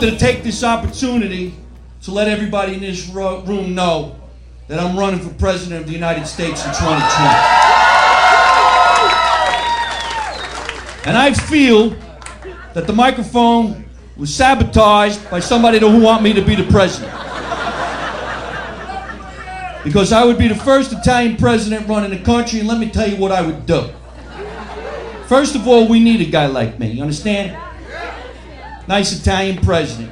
to take this opportunity to let everybody in this ro- room know that I'm running for president of the United States in 2020. And I feel that the microphone was sabotaged by somebody who want me to be the president. Because I would be the first Italian president running the country, and let me tell you what I would do. First of all, we need a guy like me, you understand? Nice Italian president.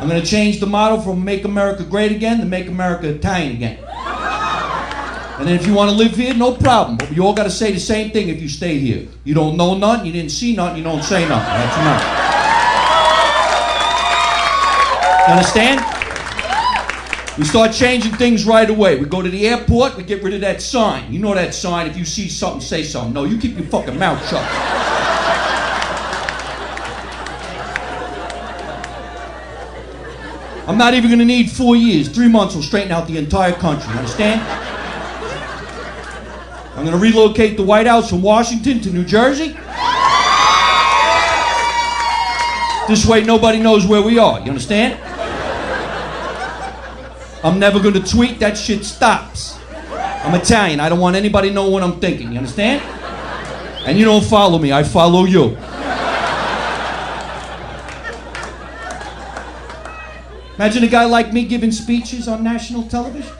I'm going to change the motto from Make America Great Again to Make America Italian Again. And then if you want to live here, no problem. But you all got to say the same thing if you stay here. You don't know nothing, you didn't see nothing, you don't say nothing. That's enough. You understand? We start changing things right away. We go to the airport, we get rid of that sign. You know that sign, if you see something, say something. No, you keep your fucking mouth shut. I'm not even gonna need four years. Three months will straighten out the entire country, understand? I'm gonna relocate the White House from Washington to New Jersey. This way nobody knows where we are, you understand? I'm never gonna tweet, that shit stops. I'm Italian, I don't want anybody to know what I'm thinking, you understand? And you don't follow me, I follow you. Imagine a guy like me giving speeches on national television.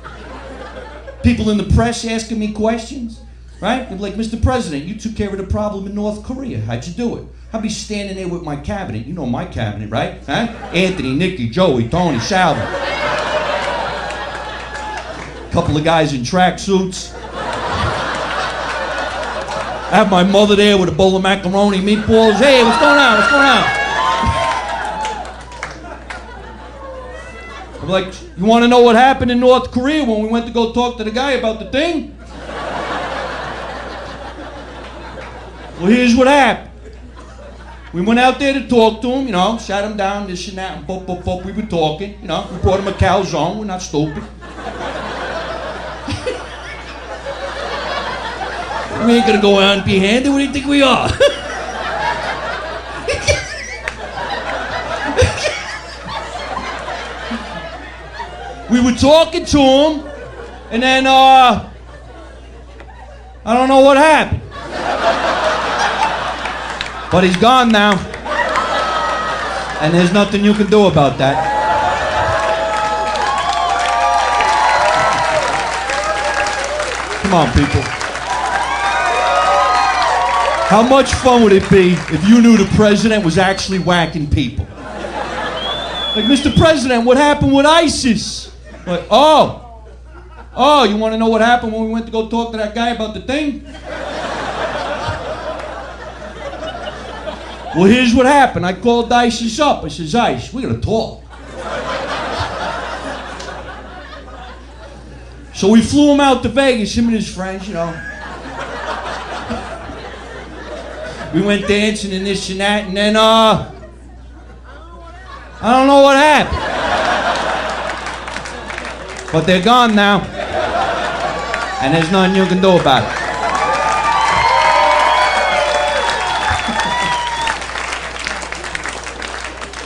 People in the press asking me questions, right? They're like, Mr. President, you took care of the problem in North Korea. How'd you do it? I'd be standing there with my cabinet. You know my cabinet, right? Huh? Anthony, Nicky, Joey, Tony, Salva. Couple of guys in tracksuits. I have my mother there with a bowl of macaroni, meatballs. Hey, what's going on? What's going on? Like, you want to know what happened in North Korea when we went to go talk to the guy about the thing? well, here's what happened. We went out there to talk to him, you know, sat him down, this and that, and pop, pop. We were talking, you know. We brought him a calzone. We're not stupid. we ain't gonna go out and be handy. What do you think we are? we were talking to him, and then uh, I don't know what happened. But he's gone now, and there's nothing you can do about that. Come on, people. How much fun would it be if you knew the president was actually whacking people? Like, Mr. President, what happened with ISIS? Like, oh, oh, you want to know what happened when we went to go talk to that guy about the thing? Well, here's what happened. I called ISIS up. I says, Ice, we gotta talk. So we flew him out to Vegas, him and his friends, you know. We went dancing and this and that, and then, uh, I don't know what happened. But they're gone now. And there's nothing you can do about it.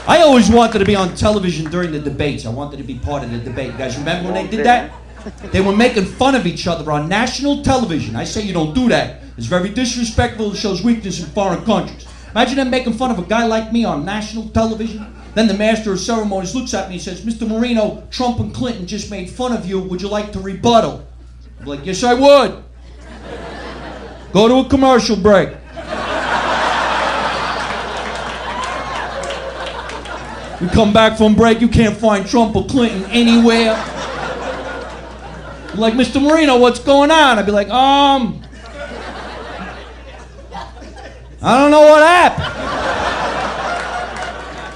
I always wanted to be on television during the debates. I wanted to be part of the debate. You guys remember when they did that? They were making fun of each other on national television. I say you don't do that. It's very disrespectful. It shows weakness in foreign countries. Imagine them making fun of a guy like me on national television. Then the master of ceremonies looks at me and says, Mr. Marino, Trump and Clinton just made fun of you. Would you like to rebuttal? I'm like, yes, I would. Go to a commercial break. We come back from break, you can't find Trump or Clinton anywhere. Like, Mr. Marino, what's going on? I'd be like, um, I don't know what happened.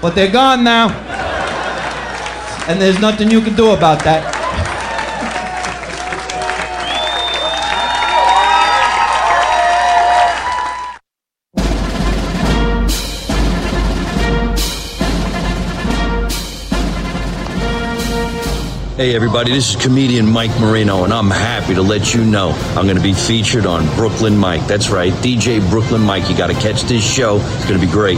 But they're gone now. And there's nothing you can do about that. Hey, everybody, this is comedian Mike Marino, and I'm happy to let you know I'm going to be featured on Brooklyn Mike. That's right, DJ Brooklyn Mike. You got to catch this show, it's going to be great.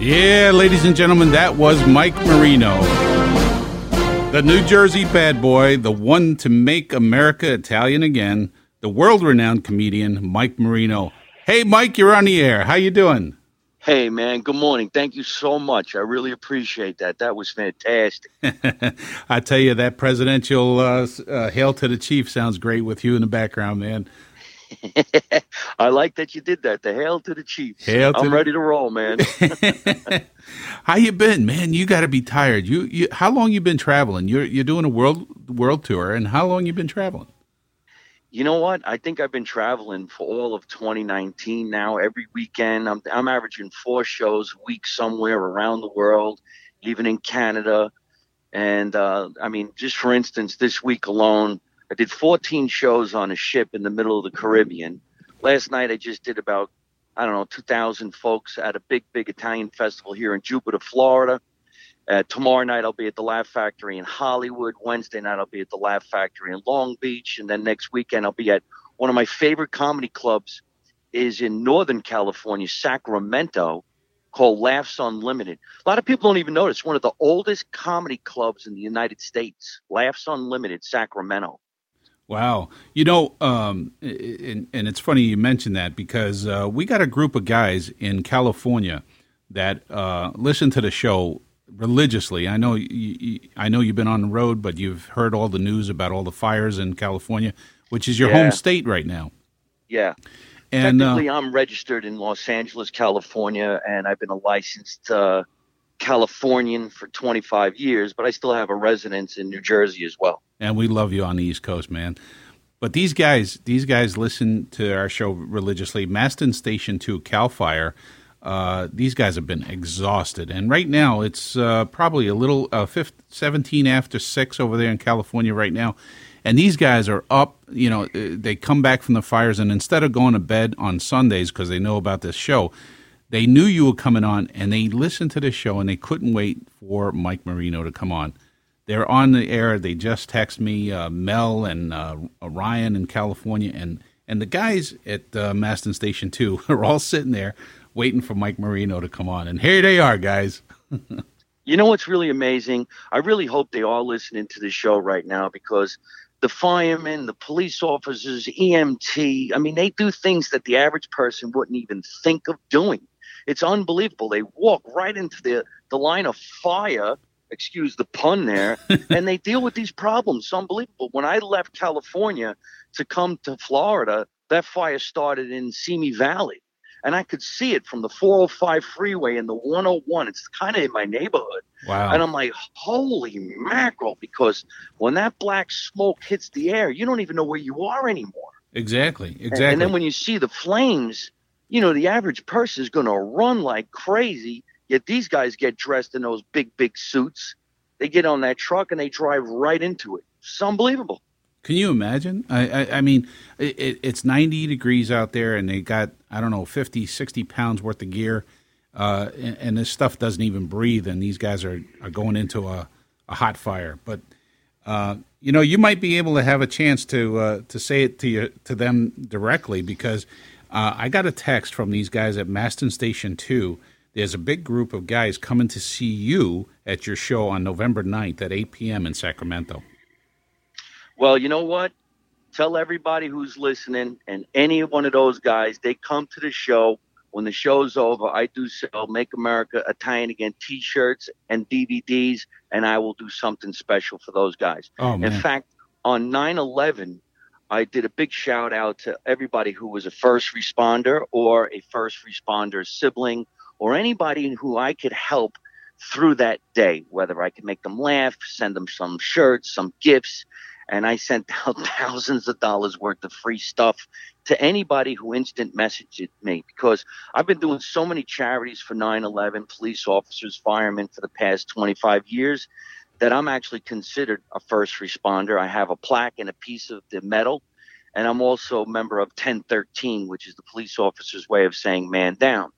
Yeah, ladies and gentlemen, that was Mike Marino. The New Jersey bad boy, the one to make America Italian again, the world-renowned comedian Mike Marino. Hey Mike, you're on the air. How you doing? Hey man, good morning. Thank you so much. I really appreciate that. That was fantastic. I tell you, that presidential uh, uh, "Hail to the Chief" sounds great with you in the background, man. I like that you did that. The hail to the Chiefs. Hail I'm the... ready to roll, man. how you been, man? You got to be tired. You, you, how long you been traveling? You're you're doing a world world tour, and how long you been traveling? You know what? I think I've been traveling for all of 2019 now. Every weekend, I'm I'm averaging four shows a week somewhere around the world, even in Canada. And uh, I mean, just for instance, this week alone, I did 14 shows on a ship in the middle of the Caribbean. Last night I just did about, I don't know, 2,000 folks at a big, big Italian festival here in Jupiter, Florida. Uh, tomorrow night I'll be at the Laugh Factory in Hollywood. Wednesday night I'll be at the Laugh Factory in Long Beach, and then next weekend I'll be at one of my favorite comedy clubs is in Northern California, Sacramento, called Laughs Unlimited. A lot of people don't even know it's one of the oldest comedy clubs in the United States. Laughs Unlimited, Sacramento. Wow. You know, um, and, and, it's funny you mentioned that because uh, we got a group of guys in California that uh, listen to the show religiously. I know you, I know you've been on the road, but you've heard all the news about all the fires in California, which is your yeah. home state right now. Yeah. And technically, uh, I'm registered in Los Angeles, California, and I've been a licensed uh, Californian for 25 years, but I still have a residence in New Jersey as well and we love you on the East Coast, man. But these guys, these guys listen to our show religiously. Maston Station Two, Cal Fire. Uh, these guys have been exhausted, and right now it's uh, probably a little uh, 15, 17 after six over there in California right now. And these guys are up. You know, uh, they come back from the fires, and instead of going to bed on Sundays because they know about this show, they knew you were coming on, and they listened to the show, and they couldn't wait for Mike Marino to come on. They're on the air. They just text me, uh, Mel and uh, Ryan in California, and and the guys at uh, Maston Station Two are all sitting there waiting for Mike Marino to come on, and here they are, guys. you know what's really amazing? I really hope they are listening to the show right now because the firemen, the police officers, EMT, I mean, they do things that the average person wouldn't even think of doing. It's unbelievable. They walk right into the, the line of fire excuse the pun there, and they deal with these problems. It's unbelievable. When I left California to come to Florida, that fire started in Simi Valley. And I could see it from the 405 freeway and the 101. It's kind of in my neighborhood. Wow. And I'm like, holy mackerel, because when that black smoke hits the air, you don't even know where you are anymore. Exactly. Exactly. And, and then when you see the flames, you know, the average person is going to run like crazy Yet these guys get dressed in those big, big suits. They get on that truck and they drive right into it. It's unbelievable. Can you imagine? I, I, I mean, it, it's 90 degrees out there and they got, I don't know, 50, 60 pounds worth of gear. Uh, and, and, this stuff doesn't even breathe. And these guys are, are going into a, a hot fire. But, uh, you know, you might be able to have a chance to, uh, to say it to you, to them directly because uh, I got a text from these guys at Maston Station 2 there's a big group of guys coming to see you at your show on November 9th at 8 p.m. in Sacramento. Well, you know what? Tell everybody who's listening and any one of those guys, they come to the show. When the show's over, I do sell Make America Italian Again t shirts and DVDs, and I will do something special for those guys. Oh, man. In fact, on 9 11, I did a big shout out to everybody who was a first responder or a first responder sibling or anybody who I could help through that day, whether I could make them laugh, send them some shirts, some gifts. And I sent out thousands of dollars worth of free stuff to anybody who instant messaged me because I've been doing so many charities for 9 11, police officers, firemen for the past 25 years that I'm actually considered a first responder. I have a plaque and a piece of the medal. And I'm also a member of 1013, which is the police officer's way of saying man down.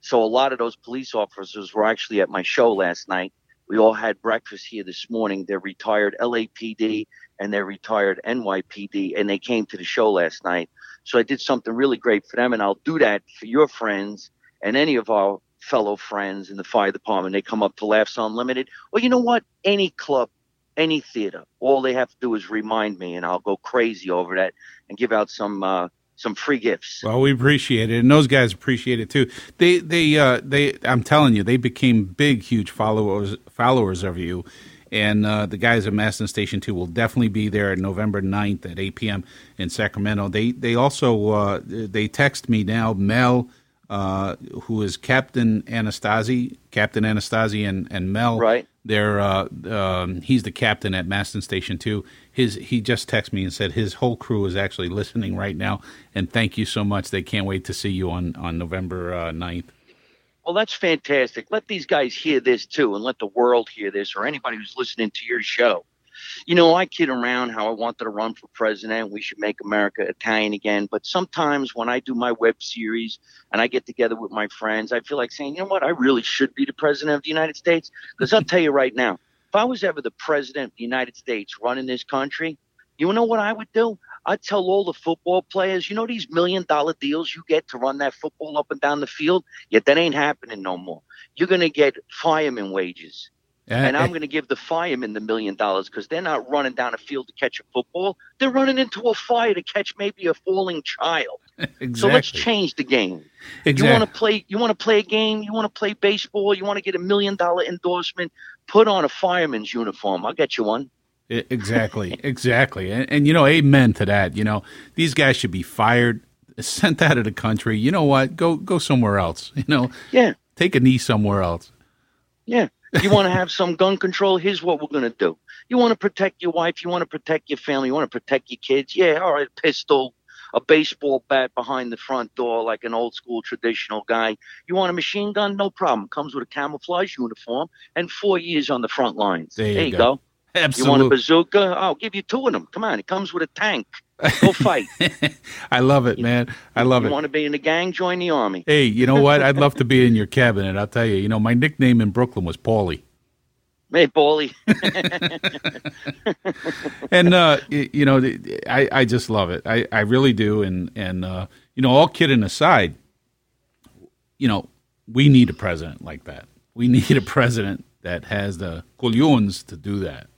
So a lot of those police officers were actually at my show last night. We all had breakfast here this morning. They're retired LAPD and they're retired NYPD, and they came to the show last night. So I did something really great for them, and I'll do that for your friends and any of our fellow friends in the fire department. They come up to Laughs Unlimited. Well, you know what? Any club, any theater, all they have to do is remind me, and I'll go crazy over that and give out some uh, some free gifts. Well, we appreciate it, and those guys appreciate it too. They they uh, they. I'm telling you, they became big, huge followers followers of you. And uh, the guys at Maston Station 2 will definitely be there November 9th at 8 p.m. in Sacramento. They they also uh, they text me now, Mel, uh, who is Captain Anastasi, Captain Anastasi, and, and Mel. Right. They're uh, um, he's the captain at Maston Station Two. His he just texted me and said his whole crew is actually listening right now, and thank you so much. They can't wait to see you on on November uh, 9th. Well, that's fantastic. Let these guys hear this too, and let the world hear this, or anybody who's listening to your show. You know, I kid around how I wanted to run for president. We should make America Italian again. But sometimes when I do my web series and I get together with my friends, I feel like saying, you know what, I really should be the president of the United States. Because I'll tell you right now, if I was ever the president of the United States running this country, you know what I would do? I'd tell all the football players, you know, these million dollar deals you get to run that football up and down the field? Yet that ain't happening no more. You're going to get fireman wages. And I'm going to give the firemen the million dollars because they're not running down a field to catch a football. They're running into a fire to catch maybe a falling child. exactly. So let's change the game. Exactly. You want to play? You want to play a game? You want to play baseball? You want to get a million dollar endorsement? Put on a fireman's uniform. I'll get you one. Exactly, exactly, and, and you know, amen to that. You know, these guys should be fired, sent out of the country. You know what? Go go somewhere else. You know, Yeah, take a knee somewhere else. yeah. You want to have some gun control? Here's what we're going to do. You want to protect your wife? You want to protect your family? You want to protect your kids? Yeah, all right, pistol, a baseball bat behind the front door like an old school traditional guy. You want a machine gun? No problem. Comes with a camouflage uniform and four years on the front lines. There you you go. go. You want a bazooka? I'll give you two of them. Come on, it comes with a tank. Go fight. I love it, man. I love you it. want to be in the gang? Join the army. Hey, you know what? I'd love to be in your cabinet. I'll tell you. You know, my nickname in Brooklyn was Paulie. Hey, Paulie. and uh, you know, I, I just love it. I, I really do. And and uh, you know, all kidding aside, you know, we need a president like that. We need a president that has the colluns to do that.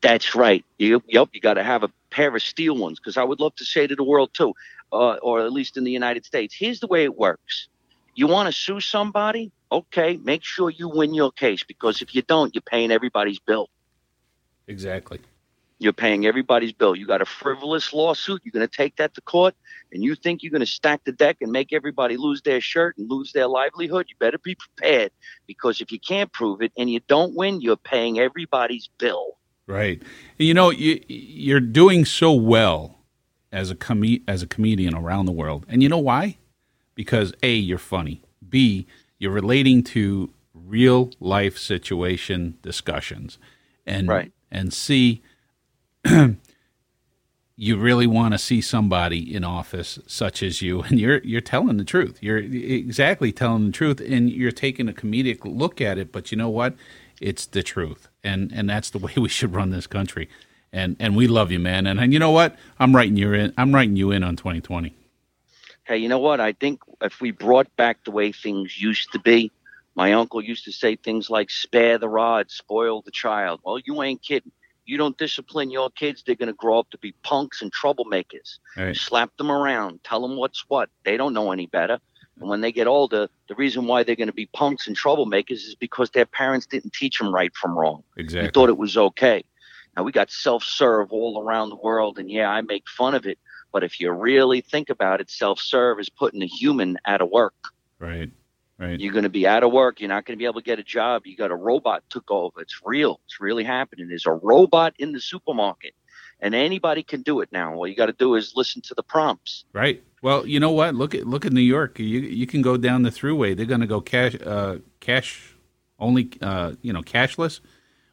That's right. You, yep, you got to have a pair of steel ones because I would love to say to the world too, uh, or at least in the United States. Here's the way it works. You want to sue somebody? Okay, make sure you win your case because if you don't, you're paying everybody's bill. Exactly. You're paying everybody's bill. You got a frivolous lawsuit. You're going to take that to court, and you think you're going to stack the deck and make everybody lose their shirt and lose their livelihood. You better be prepared because if you can't prove it and you don't win, you're paying everybody's bill. Right. You know, you you're doing so well as a com- as a comedian around the world. And you know why? Because A, you're funny. B, you're relating to real life situation discussions. And Right. and C, you really want to see somebody in office such as you and you're you're telling the truth. You're exactly telling the truth and you're taking a comedic look at it, but you know what? It's the truth. And and that's the way we should run this country. And and we love you, man. And, and you know what? I'm writing you in I'm writing you in on 2020. Hey, you know what? I think if we brought back the way things used to be, my uncle used to say things like spare the rod, spoil the child. Well, you ain't kidding. You don't discipline your kids, they're going to grow up to be punks and troublemakers. Right. Slap them around, tell them what's what. They don't know any better. And when they get older, the reason why they're going to be punks and troublemakers is because their parents didn't teach them right from wrong. Exactly. We thought it was okay. Now we got self-serve all around the world, and yeah, I make fun of it. But if you really think about it, self-serve is putting a human out of work. Right. Right. You're going to be out of work. You're not going to be able to get a job. You got a robot took over. It's real. It's really happening. There's a robot in the supermarket, and anybody can do it now. All you got to do is listen to the prompts. Right. Well, you know what? Look at look at New York. You you can go down the throughway. They're going to go cash uh, cash only. Uh, you know, cashless.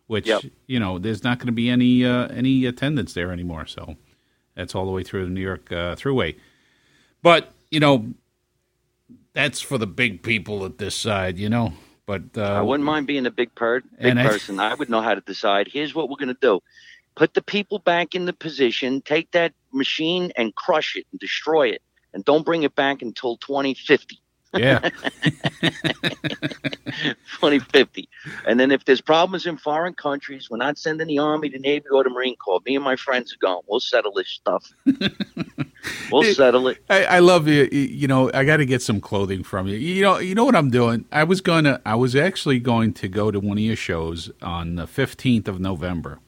Which Yep. you know, there's not going to be any uh, any attendance there anymore. So that's all the way through the New York uh, throughway. But you know, that's for the big people at this side. You know. But uh, I wouldn't mind being a big bird, big And I- person. I would know how to decide. Here's what we're going to do: put the people back in the position, take that machine and crush it and destroy it, and don't bring it back until 2050. Yeah. 2050. And then if there's problems in foreign countries, we're not sending the Army, the Navy, or the Marine Corps. Me and my friends are going. We'll settle this stuff. we'll settle it. I, I love you. You know, I got to get some clothing from you. You know, you know what I'm doing. I was gonna. I was actually going to go to one of your shows on the 15th of November,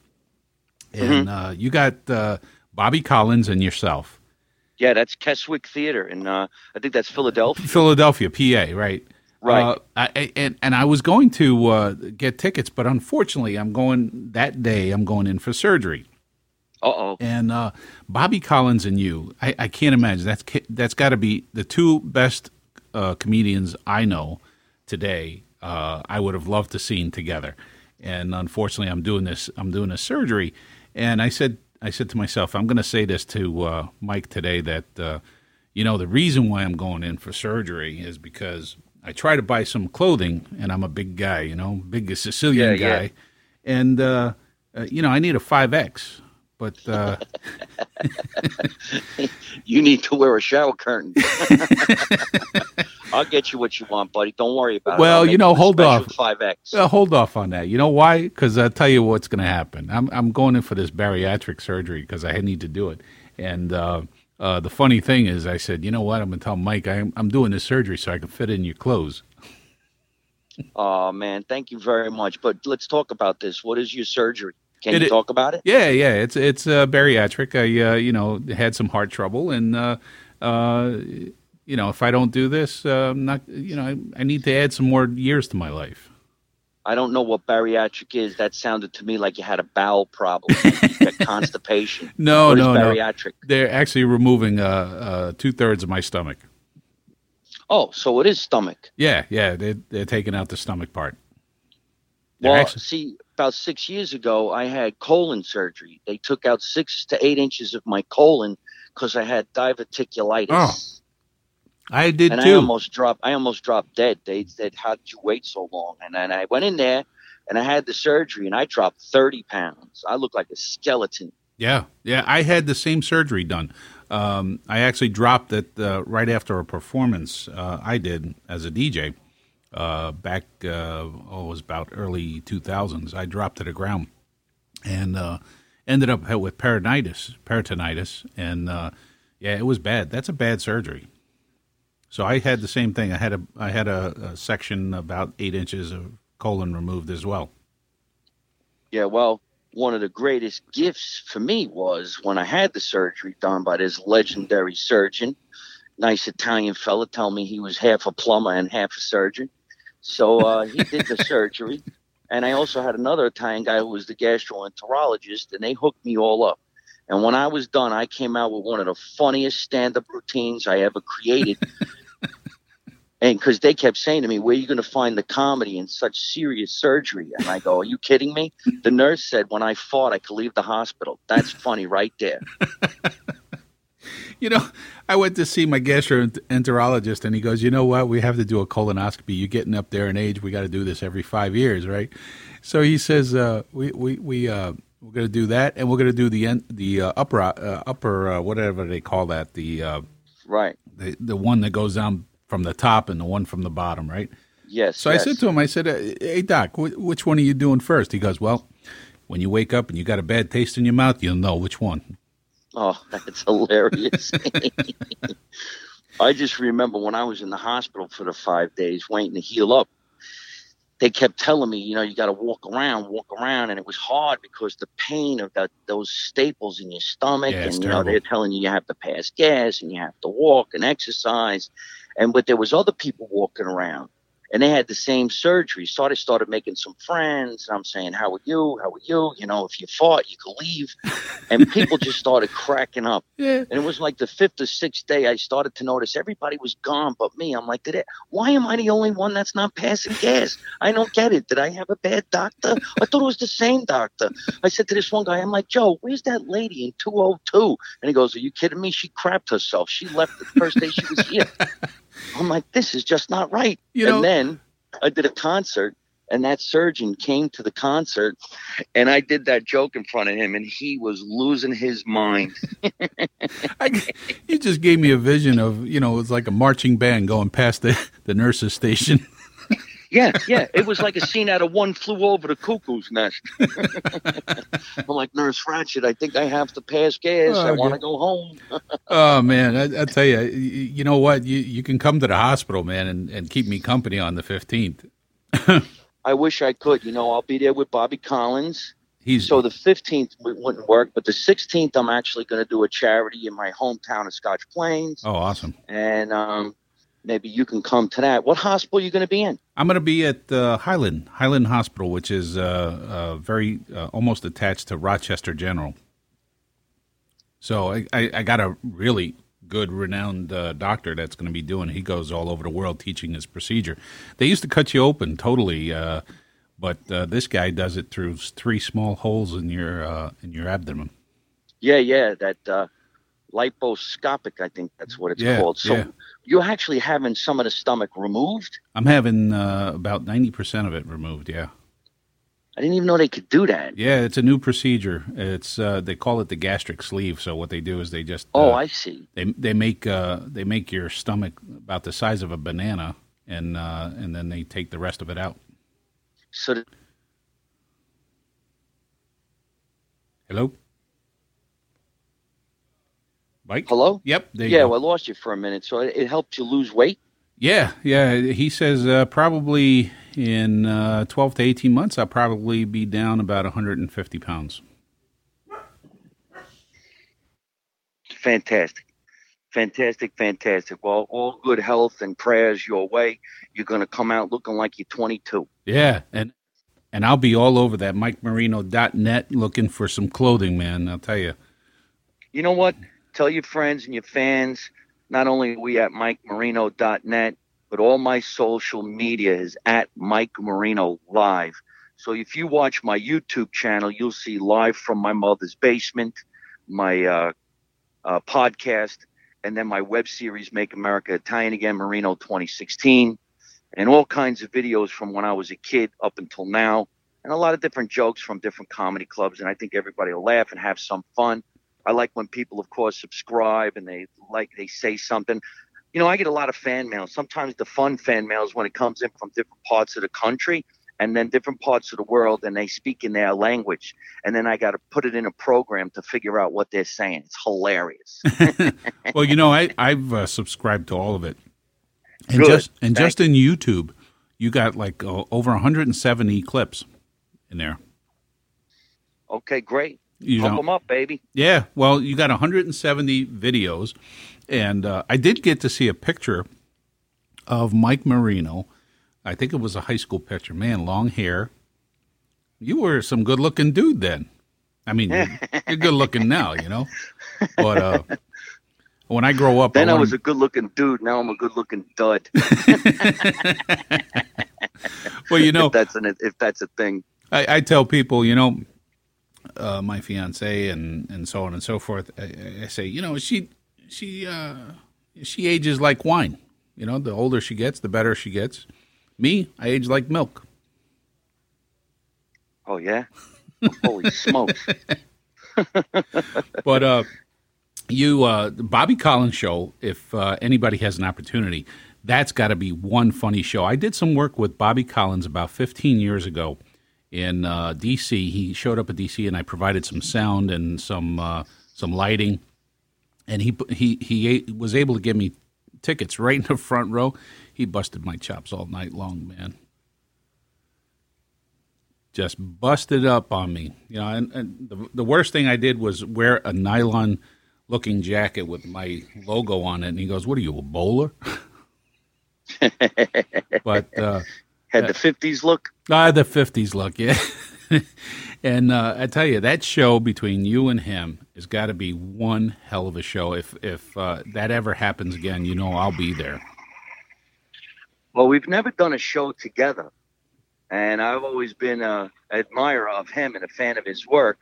and uh, you got uh, Bobby Collins and yourself. Yeah, that's Keswick Theater, and uh, I think that's Philadelphia. Philadelphia, PA, right? Right. Uh, I, and and I was going to uh, get tickets, but unfortunately, I'm going that day. I'm going in for surgery. Uh oh. And uh, Bobby Collins and you, I, I can't imagine that's that's got to be the two best uh, comedians I know today. Uh, I would have loved to seen together, and unfortunately, I'm doing this. I'm doing a surgery, and I said I said to myself, I'm going to say this to uh, Mike today that uh, you know the reason why I'm going in for surgery is because I try to buy some clothing, and I'm a big guy, you know, big Sicilian Yeah, yeah. guy, and uh, uh, you know I need a five X, but uh, You need to wear a shower curtain. I'll get you what you want, buddy. Don't worry about it. Well, you know, hold off. 5X. uh, hold off on that. You know why? Because I'll tell you what's going to happen. I'm I'm going in for this bariatric surgery because I need to do it, and. Uh, uh, the funny thing is, I said, you know what? I'm going to tell Mike I'm, I'm doing this surgery so I can fit in your clothes. Oh, man. Thank you very much. But let's talk about this. What is your surgery? Can It- you talk about it? Yeah, yeah, it's it's uh, bariatric. I uh, you know had some heart trouble, and uh, uh, you know if I don't do this, uh, I'm not you know I, I need to add some more years to my life. I don't know what bariatric is. That sounded to me like you had a bowel problem, constipation. No, What no, no. bariatric? They're actually removing uh, uh, two thirds of my stomach. Oh, so it is stomach. Yeah, yeah, they're, they're taking out the stomach part. They're Well, actually- see, about six years ago, I had colon surgery. They took out six to eight inches of my colon because I had diverticulitis. Oh, I did and I almost dropped. I almost dropped dead. They said, "How did you wait so long?" And then I went in there, and I had the surgery, and I dropped thirty pounds. I look like a skeleton. Yeah, yeah. I had the same surgery done. Um, I actually dropped it uh, right after a performance uh, I did as a DJ uh, back. Uh, oh, it was about early two thousands. I dropped to the ground and uh, ended up with peritonitis, peritonitis, and uh, yeah, it was bad. That's a bad surgery. So I had the same thing. I had a I had a, a section about eight inches of colon removed as well. Yeah, well, one of the greatest gifts for me was when I had the surgery done by this legendary surgeon, nice Italian fella, tell me he was half a plumber and half a surgeon. So uh, he did the surgery. And I also had another Italian guy who was the gastroenterologist, and they hooked me all up. And when I was done, I came out with one of the funniest stand up routines I ever created. and because they kept saying to me, Where are you going to find the comedy in such serious surgery? And I go, Are you kidding me? The nurse said, When I fought, I could leave the hospital. That's funny right there. You know, I went to see my gastroenterologist, and he goes, "You know what? We have to do a colonoscopy. You're getting up there in age. We got to do this every five years, right?" So he says, uh, "We we we uh, we're going to do that, and we're going to do the end, the uh, upper uh, upper uh, whatever they call that the uh, Right. the the one that goes down from the top and the one from the bottom, right?" Yes. So yes. I said to him, I said, "Hey doc, wh- which one are you doing first? He goes, "Well, when you wake up and you got a bad taste in your mouth, you'll know which one." Oh, that's hilarious. I just remember when I was in the hospital for the five days waiting to heal up, they kept telling me, you know, you got to walk around, walk around. And it was hard because the pain of that, those staples in your stomach. Yeah, and, you know, they're telling you you have to pass gas and you have to walk and exercise. And, but there was other people walking around and they had the same surgery. So I started making some friends. I'm saying, how are you? How are you? You know, if you fought, you could leave. And people just started cracking up. Yeah. And it was like the fifth or sixth day I started to notice everybody was gone but me. I'm like, did it, why am I the only one that's not passing gas? I don't get it. Did I have a bad doctor? I thought it was the same doctor. I said to this one guy, I'm like, Joe, where's that lady in 202? And he goes, Are you kidding me? She crapped herself. She left the first day she was here. I'm like, this is just not right. You know- and then I did a concert and that surgeon came to the concert, and I did that joke in front of him, and he was losing his mind. I, you just gave me a vision of you know it's like a marching band going past the the nurses station. Yeah, yeah. It was like a scene out of One Flew Over the Cuckoo's Nest. I'm like, Nurse Ratched, I think I have to pass gas. Oh, I want to go home. oh man, I, I tell you, you, you know what? You you can come to the hospital, man, and, and keep me company on the fifteenth. I wish I could. You know, I'll be there with Bobby Collins. He's So the 15th wouldn't work, but the 16th, I'm actually going to do a charity in my hometown of Scotch Plains. oh awesome. And um, maybe you can come to that. What hospital are you going to be in? I'm going to be at uh, Highland Highland Hospital, which is uh, uh, very uh, almost attached to Rochester General. So I, I, I got a really good, renowned uh, doctor that's going to be doing. He goes all over the world teaching this procedure. They used to cut you open totally, uh, but uh, this guy does it through three small holes in your uh, in your abdomen. Yeah, yeah, that uh, liposcopic, I think that's what it's Yeah, called. So yeah. You're actually having some of the stomach removed? I'm having uh, about ninety percent of it removed. Yeah. I didn't even know they could do that. Yeah, it's a new procedure. It's uh, they call it the gastric sleeve. So what they do is they just Oh, uh, I see. they they make uh, they make your stomach about the size of a banana, and uh, and then they take the rest of it out. So th- Hello, Mike. hello? Yep. There you Yeah, well, I lost you for a minute. So it, it helped you lose weight? yeah, yeah. He says uh, probably in uh, twelve to eighteen months, I'll probably be down about 150 pounds. Fantastic. Fantastic, fantastic. Well, all good health and prayers your way. You're going to come out looking like you're 22. Yeah, and and I'll be all over that MikeMarino.net looking for some clothing, man. I'll tell you. You know what? Tell your friends and your fans, not only are we at MikeMarino.net, but all my social media is at Mike Marino Live. So if you watch my YouTube channel, you'll see live from my mother's basement, my uh, uh, podcast, and then my web series, Make America Italian Again, Marino 2016, and all kinds of videos from when I was a kid up until now, and a lot of different jokes from different comedy clubs. And I think everybody will laugh and have some fun. I like when people, of course, subscribe and they like they say something. You know, I get a lot of fan mail. Sometimes the fun fan mail is when it comes in from different parts of the country and then different parts of the world, and they speak in their language. And then I got to put it in a program to figure out what they're saying. It's hilarious. well, you know, I I've uh, subscribed to all of it, and Good. just and Thank just in YouTube, you got like uh, over 170 clips in there. Okay, great. You Pump them up, baby. yeah. Well, you got 170 videos, and uh, I did get to see a picture of Mike Marino. I think it was a high school picture. Man, long hair. You were some good looking dude then. I mean, you're, you're good looking now, you know. But uh, when I grow up, Then I wanna- was a good looking dude. Now I'm a good looking dud. well, you know, if that's an if that's a thing. I, I tell people, you know, uh, my fiance and, and so on and so forth. I, I say, you know, she she uh, she ages like wine. You know, the older she gets, the better she gets. Me, I age like milk. Oh yeah. Holy smokes. But uh, you, uh, the Bobby Collins show. If uh, anybody has an opportunity, that's got to be one funny show. I did some work with Bobby Collins about 15 years ago in uh, D.C. He showed up at D.C. and I provided some sound and some uh, some lighting, and he he he was able to give me tickets right in the front row. He busted my chops all night long, man. Just busted up on me, you know. And, and the, the worst thing I did was wear a nylon looking jacket with my logo on it, and he goes, "What are you, a bowler?" but uh, Had the fifties look. Ah, the fifties look, yeah. and uh, I tell you, that show between you and him has got to be one hell of a show. If if uh, that ever happens again, you know I'll be there. Well, we've never done a show together, and I've always been a admirer of him and a fan of his work.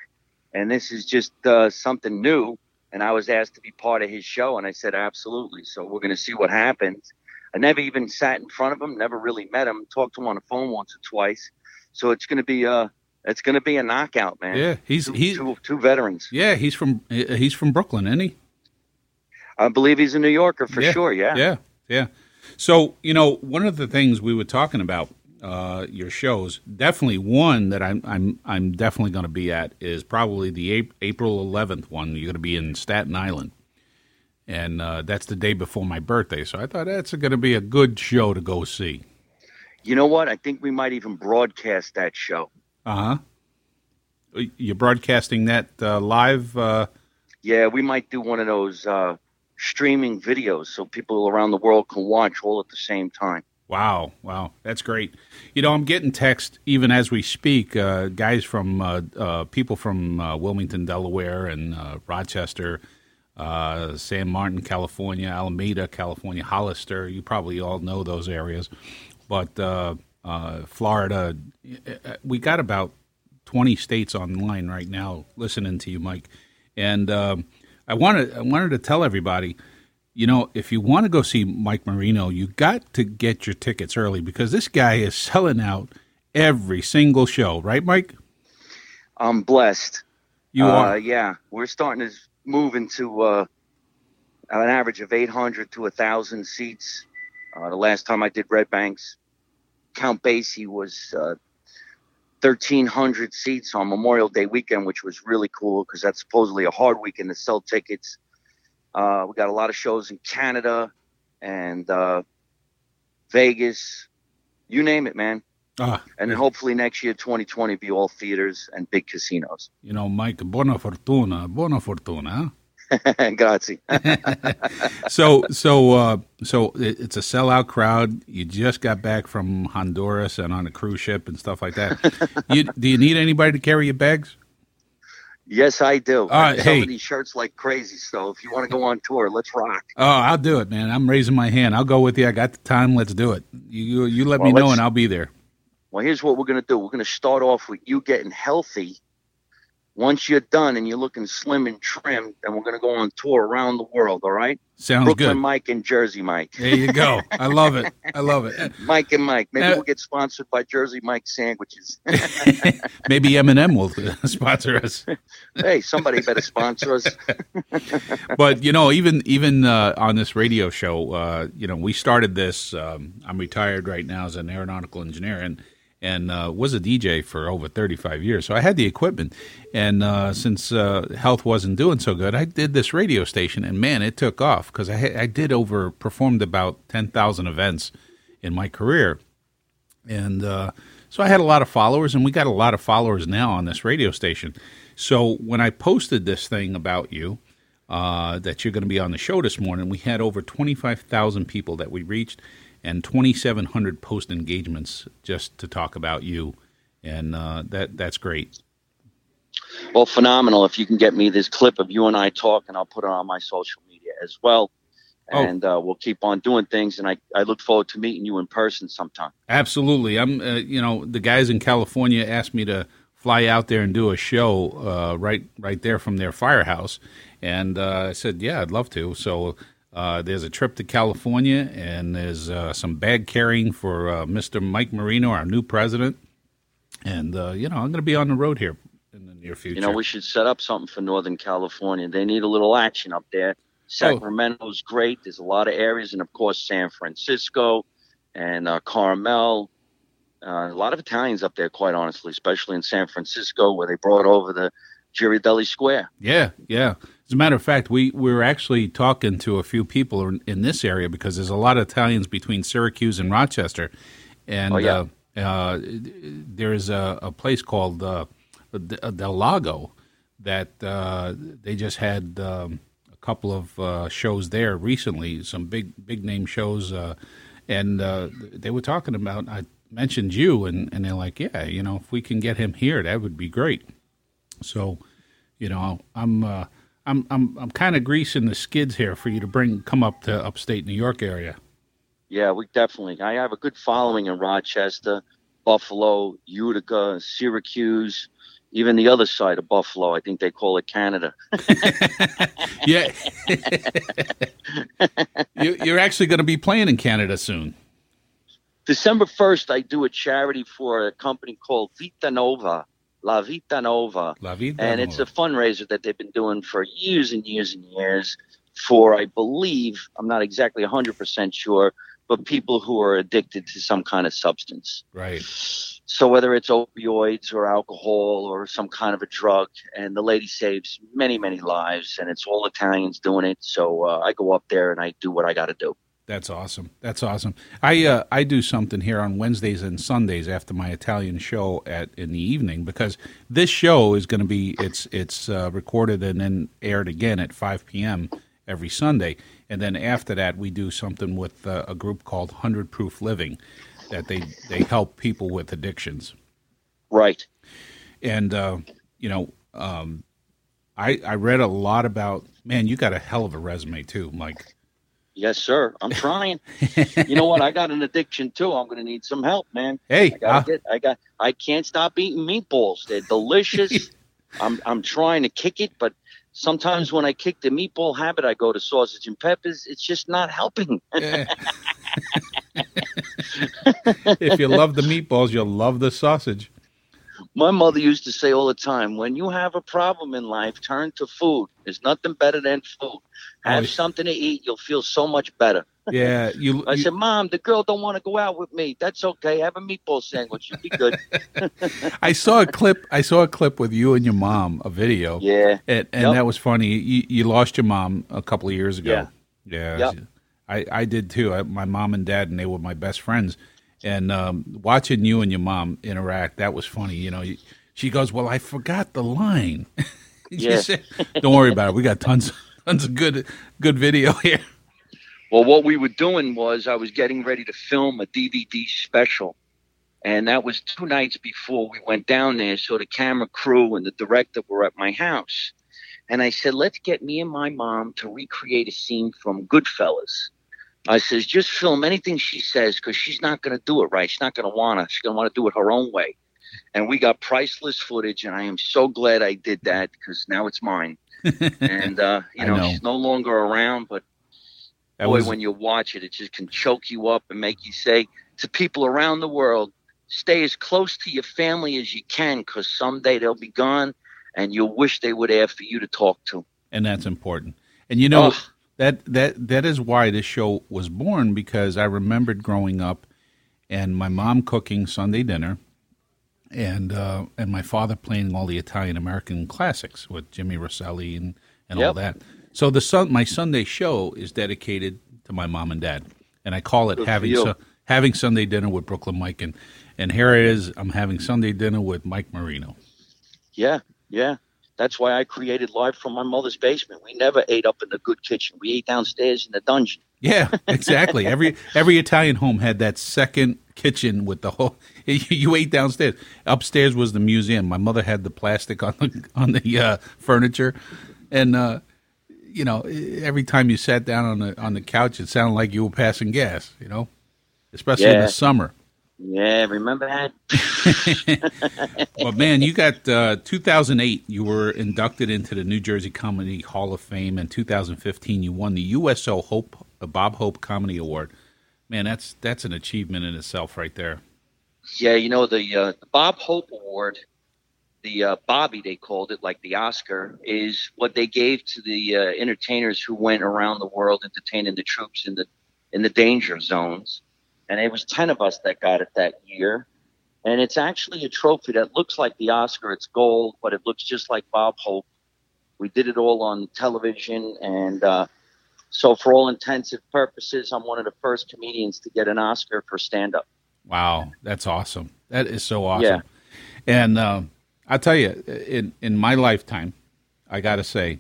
And this is just uh, something new. And I was asked to be part of his show, and I said absolutely. So we're going to see what happens. I never even sat in front of him, never really met him, talked to him on the phone once or twice. So it's going to be a it's going to be a knockout, man. Yeah, he's two, he's two, two veterans. yeah he's from he's from Brooklyn, isn't he? I believe he's a New Yorker for Yeah. sure. Yeah. Yeah, yeah. So you know, one of the things we were talking about uh, your shows, definitely one that I'm I'm I'm definitely going to be at is probably the April 11th one. You're going to be in Staten Island, and uh, that's the day before my birthday. So I thought that's going to be a good show to go see. You know what? I think we might even broadcast that show. Uh huh. You're broadcasting that uh, live. Uh, Yeah, we might do one of those uh, streaming videos so people around the world can watch all at the same time. Wow, wow, that's great. You know, I'm getting text even as we speak. Uh, guys from uh, uh, people from uh, Wilmington, Delaware, and uh, Rochester, uh, San Martin, California, Alameda, California, Hollister. You probably all know those areas, but uh, uh, Florida. We got about 20 states online right now listening to you, Mike. And um, I wanted I wanted to tell everybody you know, if you want to go see Mike Marino, you got to get your tickets early because this guy is selling out every single show, right, Mike? I'm blessed. You uh, are. Yeah, we're starting to move to uh, an average of 800 to 1,000 seats. Uh, the last time I did Red Banks, Count Basie was uh, 1,300 seats on Memorial Day weekend, which was really cool because that's supposedly a hard weekend to sell tickets. Uh, we got a lot of shows in Canada and uh, Vegas, you name it, man. Ah, And then hopefully next year, 2020, be all theaters and big casinos. you know, Mike, buona fortuna, buona fortuna. Grazie. So, so, uh, so it's a sellout crowd. You just got back from Honduras and on a cruise ship and stuff like that. you, do you need anybody to carry your bags? yes, I do. right, I'm selling hey. these shirts like crazy. So if you want to go on tour, let's rock. Oh, I'll do it, man. I'm raising my hand. I'll go with you. I got the time. Let's do it. You, you, you let me know, and I'll be there. Well, here's what we're going to do. We're going to start off with you getting healthy. Once you're done and you're looking slim and trim, then we're going to go on tour around the world. All right? Sounds Brooklyn good. Mike and Jersey Mike. There you go. I love it. I love it. Mike and Mike. Maybe Uh, we'll get sponsored by Jersey Mike sandwiches. Maybe Eminem will sponsor us. hey, somebody better sponsor us. But you know, even even uh, on this radio show, uh, you know, we started this. Um, I'm retired right now as an aeronautical engineer, and and uh, was a DJ for over 35 years. So I had the equipment, and uh, since uh, health wasn't doing so good, I did this radio station, and man, it took off because I I did over performed about 10,000 events in my career, and uh, so I had a lot of followers, and we got a lot of followers now on this radio station. So when I posted this thing about you, uh, that you're going to be on the show this morning, we had over 25,000 people that we reached, and 2,700 post engagements just to talk about you, and uh, that that's great. Well, phenomenal. If you can get me this clip of you and I talking, I'll put it on my social media as well. Oh. And uh, we'll keep on doing things. And I, I look forward to meeting you in person sometime. Absolutely, I'm. Uh, you know, the guys in California asked me to fly out there and do a show uh, right right there from their firehouse, and uh, I said, yeah, I'd love to. So. Uh, there's a trip to California, and there's uh, some bag carrying for uh, Mr. Mike Marino, our new president. And uh, you know, I'm going to be on the road here in the near future. You know, we should set up something for Northern California. They need a little action up there. Sacramento's great. There's a lot of areas, and of course, San Francisco and uh, Carmel. Uh, a lot of Italians up there, quite honestly, especially in San Francisco, where they brought over the Ghirardelli Square. Yeah, yeah. As a matter of fact, we we were actually talking to a few people in, in this area because there's a lot of Italians between Syracuse and Rochester, and Oh, yeah. uh, uh, there's a, a place called uh, Del Lago that uh, they just had um, a couple of uh, shows there recently, some big big name shows, uh, and uh, they were talking about. I mentioned you, and, and they're like, yeah, you know, if we can get him here, that would be great. So, you know, I'm uh, I'm I'm I'm kind of greasing the skids here for you to bring come up to upstate New York area. Yeah, we definitely. I have a good following in Rochester, Buffalo, Utica, Syracuse, even the other side of Buffalo. I think they call it Canada. yeah, you, are actually going to be playing in Canada soon. December first, I do a charity for a company called Vita Nova, La Vita Nova, La and Nova. it's a fundraiser that they've been doing for years and years and years for, I believe, I'm not exactly 100% sure, but people who are addicted to some kind of substance. Right. So whether it's opioids or alcohol or some kind of a drug, and the lady saves many, many lives, and it's all Italians doing it. So uh, I go up there and I do what I got to do. That's awesome. That's awesome. I uh, I do something here on Wednesdays and Sundays after my Italian show at in the evening because this show is going to be it's it's uh, recorded and then aired again at 5 p.m. every Sunday, and then after that we do something with uh, a group called Hundred Proof Living that they they help people with addictions. Right. And uh, you know, um, I I read a lot about man. You got a hell of a resume too, Mike. Yes, sir. I'm trying. you know what? I got an addiction too. I'm going to need some help, man. Hey, I, gotta uh, get, I got. I can't stop eating meatballs. They're delicious. I'm I'm trying to kick it, but sometimes when I kick the meatball habit, I go to sausage and peppers. It's just not helping. if you love the meatballs, you'll love the sausage. My mother used to say all the time, when you have a problem in life, turn to food. There's nothing better than food. Oh, have oh, something to eat, you'll feel so much better. Yeah, you. I you, said, Mom, the girl don't want to go out with me. That's okay. Have a meatball sandwich. You'll be good. I saw a clip. I saw a clip with you and your mom, a video. Yeah, and, and yep. that was funny. You, you, lost your mom a couple of years ago. Yeah, yeah. Yep. I I did too. I, my mom and dad, and they were my best friends and um, watching you and your mom interact, that was funny. You know, she goes, "Well, I forgot the line." yeah. Said, Don't worry about it. We got tons, tons of good, good video here. Well, what we were doing was I was getting ready to film a DVD special, and that was two nights before we went down there. So the camera crew and the director were at my house, and I said, "Let's get me and my mom to recreate a scene from Goodfellas." I says, just film anything she says because she's not going to do it right. She's not going to want to. She's going to want to do it her own way. And we got priceless footage, and I am so glad I did that because now it's mine. and uh, you know, know, she's no longer around, but that boy, was... when you watch it, it just can choke you up and make you say to people around the world, stay as close to your family as you can because someday they'll be gone, and you'll wish they were there for you to talk to. And that's important. And you know. Oh that that that is why this show was born because I remembered growing up and my mom cooking Sunday dinner and uh, and my father playing all the Italian American classics with Jimmy Roselli and, and yep. all that. So the sun, my Sunday show is dedicated to my mom and dad, and I call it Good having su- having Sunday dinner with Brooklyn Mike, and and here it is. I'm having Sunday dinner with Mike Marino. Yeah, yeah. That's why I created Live from My Mother's Basement. We never ate up in the good kitchen. We ate downstairs in the dungeon. Yeah, exactly. every every Italian home had that second kitchen with the whole. You ate downstairs. Upstairs was the museum. My mother had the plastic on the on the uh, furniture, and uh, you know, every time you sat down on the on the couch, it sounded like you were passing gas. You know, especially yeah. in the summer. Yeah, remember that? well, man, you got uh, 2008. You were inducted into the New Jersey Comedy Hall of Fame. In 2015, you won the USO Hope uh, Bob Hope Comedy Award. Man, that's that's an achievement in itself, right there. Yeah, you know the, uh, the Bob Hope Award, the uh, Bobby they called it, like the Oscar, is what they gave to the uh, entertainers who went around the world entertaining the troops in the in the danger zones and it was 10 of us that got it that year. And it's actually a trophy that looks like the Oscar. It's gold, but it looks just like Bob Hope. We did it all on television. And uh, so, for all intensive purposes, I'm one of the first comedians to get an Oscar for stand up. Wow. That's awesome. That is so awesome. Yeah. And uh, I'll tell you, in, in my lifetime, I got to say,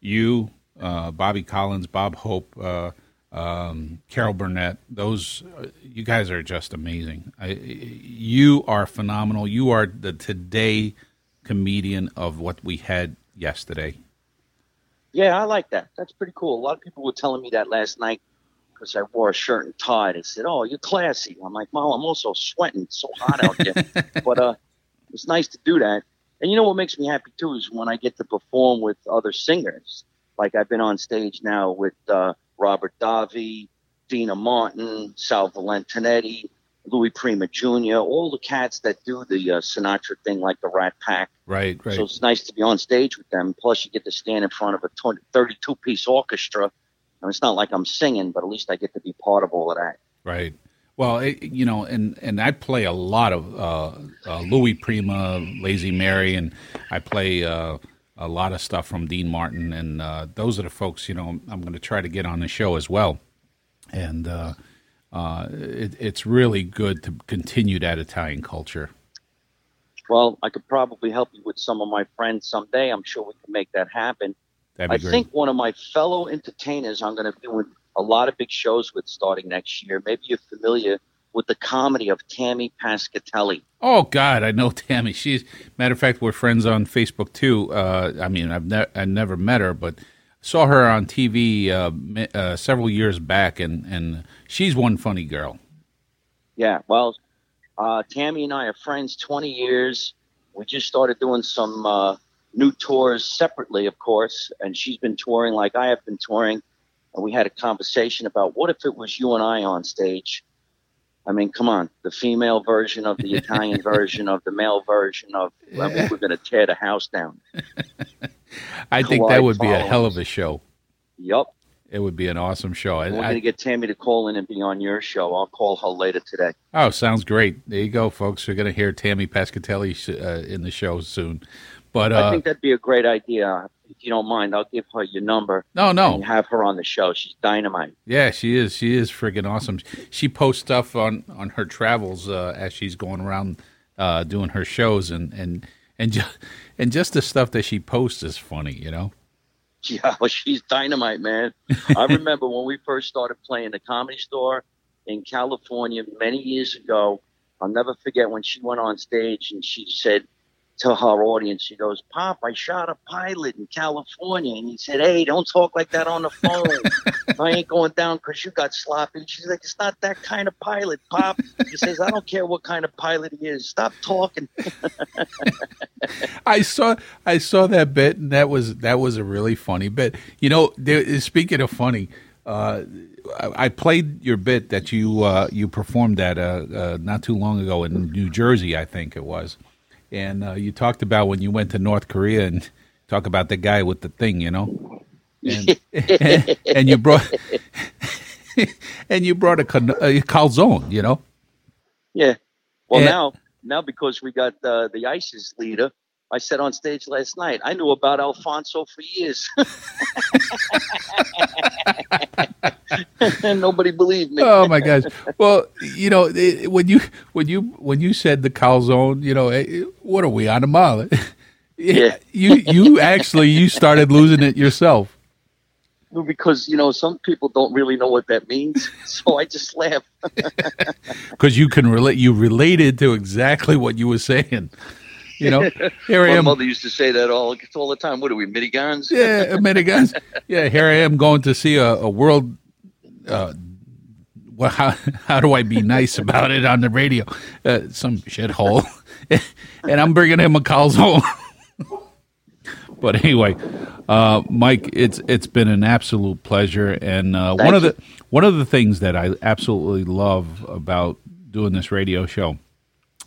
you, uh, Bobby Collins, Bob Hope, uh, um, Carol Burnett. Those uh, you guys are just amazing. I, you are phenomenal. You are the today comedian of what we had yesterday. Yeah, I like that. That's pretty cool. A lot of people were telling me that last night because I wore a shirt and tie. They said, "Oh, you're classy." I'm like, "Mom, I'm also sweating. It's so hot out there." but uh, it's nice to do that. And you know what makes me happy too is when I get to perform with other singers. Like I've been on stage now with uh, Robert Davi, Deana Martin, Sal Valentinetti, Louis Prima Jr., all the cats that do the uh, Sinatra thing like the Rat Pack. Right, right. So it's nice to be on stage with them. Plus, you get to stand in front of a 20, 32 piece orchestra. And it's not like I'm singing, but at least I get to be part of all of that. Right. Well, it, you know, and and I play a lot of uh, uh, Louis Prima, Lazy Mary, and I play uh, a lot of stuff from Dean Martin, and uh, those are the folks. You know, I'm going to try to get on the show as well, and uh, uh, it, it's really good to continue that Italian culture. Well, I could probably help you with some of my friends someday. I'm sure we can make that happen. That'd be I great. think one of my fellow entertainers I'm going to be doing a lot of big shows with starting next year. Maybe you're familiar with the comedy of Tammy Pescatelli. Oh God, I know Tammy. She's matter of fact, we're friends on Facebook too. Uh, I mean, I've ne- I never met her, but saw her on TV uh, uh, several years back, and and she's one funny girl. Yeah, well, uh, Tammy and I are friends 20 years. We just started doing some uh, new tours separately, of course, and she's been touring like I have been touring. And we had a conversation about what if it was you and I on stage. I mean, come on, the female version of the Italian version of the male version of. I mean, we're going to tear the house down. I think that would be a hell of a show. Yup. It would be an awesome show. And we're going to get Tammy to call in and be on your show. I'll call her later today. oh, sounds great. There you go, folks. We're going to hear Tammy Pescatelli uh, in the show soon. But I uh, think that'd be a great idea. If you don't mind, I'll give her your number no, no, and have her on the show. She's dynamite. Yeah, she is. She is friggin' awesome. She posts stuff on on her travels uh, as she's going around uh, doing her shows, and and and just and just the stuff that she posts is funny. You know. Yeah, well, she's dynamite, man. I remember when we first started playing the comedy store in California many years ago. I'll never forget when she went on stage and she said to her audience, she goes, Pop, I shot a pilot in California. And he said, Hey, don't talk like that on the phone. I ain't going down because you got sloppy. She's like, It's not that kind of pilot, Pop. He says, I don't care what kind of pilot he is. Stop talking. I saw I saw that bit, and that was that was a really funny bit. You know, there, speaking of funny, uh, I, I played your bit that you uh, you performed at uh, uh, not too long ago in New Jersey, I think it was, and uh, you talked about when you went to North Korea and talk about the guy with the thing, you know, and, and you brought and you brought a, con- a calzone, you know. Yeah. Well, And- now, now because we got uh, the ISIS leader, I said on stage last night, I knew about Alfonso for years. and nobody believed me. oh my gosh! Well, you know it, when you when you when you said the calzone, you know eh, what are we on a mile? Yeah. you you actually you started losing it yourself. Well, because, you know, some people don't really know what that means. So I just laugh. because you can relate. You related to exactly what you were saying. You know, here I My am. mother used to say that all, all the time. What are we, minigans? Yeah, Americans. Yeah, here I am going to see a, a world. Uh, well, how how do I be nice about it on the radio? Uh, some shithole, and I'm bringing him a calzone. but anyway, uh, Mike, it's it's been an absolute pleasure, and uh, one of the one of the things that I absolutely love about doing this radio show,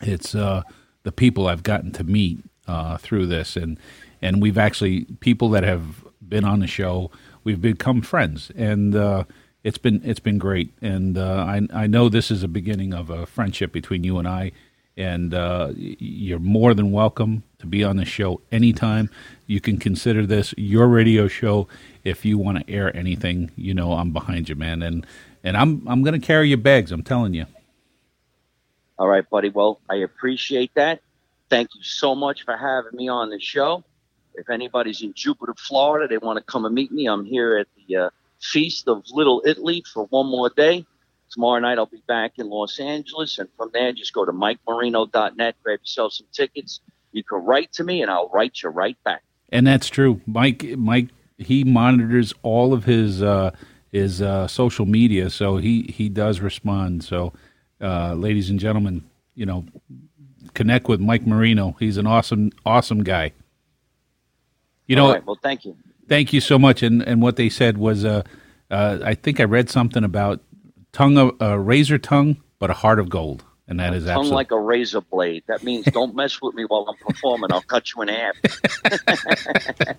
it's uh, the people I've gotten to meet uh, through this, and and we've actually people that have been on the show, we've become friends, and uh, it's been it's been great, and uh, I I know this is a beginning of a friendship between you and I, and uh, you're more than welcome to be on the show anytime. You can consider this your radio show. If you want to air anything, you know I'm behind you, man, and and I'm I'm gonna carry your bags. I'm telling you. All right, buddy. Well, I appreciate that. Thank you so much for having me on the show. If anybody's in Jupiter, Florida, they want to come and meet me, I'm here at the uh, Feast of Little Italy for one more day. Tomorrow night, I'll be back in Los Angeles. And from there, just go to MikeMarino.net, grab yourself some tickets. You can write to me, and I'll write you right back. And that's true. Mike Mike he monitors all of his uh his uh social media, so he he does respond. So uh ladies and gentlemen, you know, connect with Mike Marino. He's an awesome, awesome guy. You know, All right, well, thank you. thank you so much. And and what they said was, uh, uh, I think I read something about tongue of uh, razor tongue, but a heart of gold, and that is Tongue like a razor blade. That means don't mess with me while I'm performing. I'll cut you in half.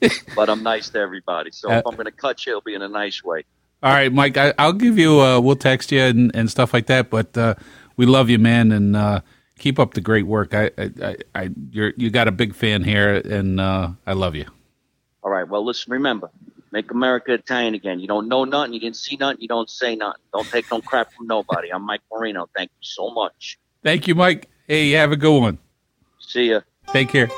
but I'm nice to everybody. So if Uh, I'm going to cut you, it'll be in a nice way. All right, Mike. I, I'll give you. Uh, we'll text you and, and stuff like that. But uh, we love you, man, and uh, keep up the great work. I, I, I, I you're you got a big fan here, and uh, I love you. All right. Well, listen, remember, make America Italian again. You don't know nothing. You didn't see nothing. You don't say nothing. Don't take no crap from nobody. I'm Mike Marino. Thank you so much. Thank you, Mike. Hey, have a good one. See ya. Take care.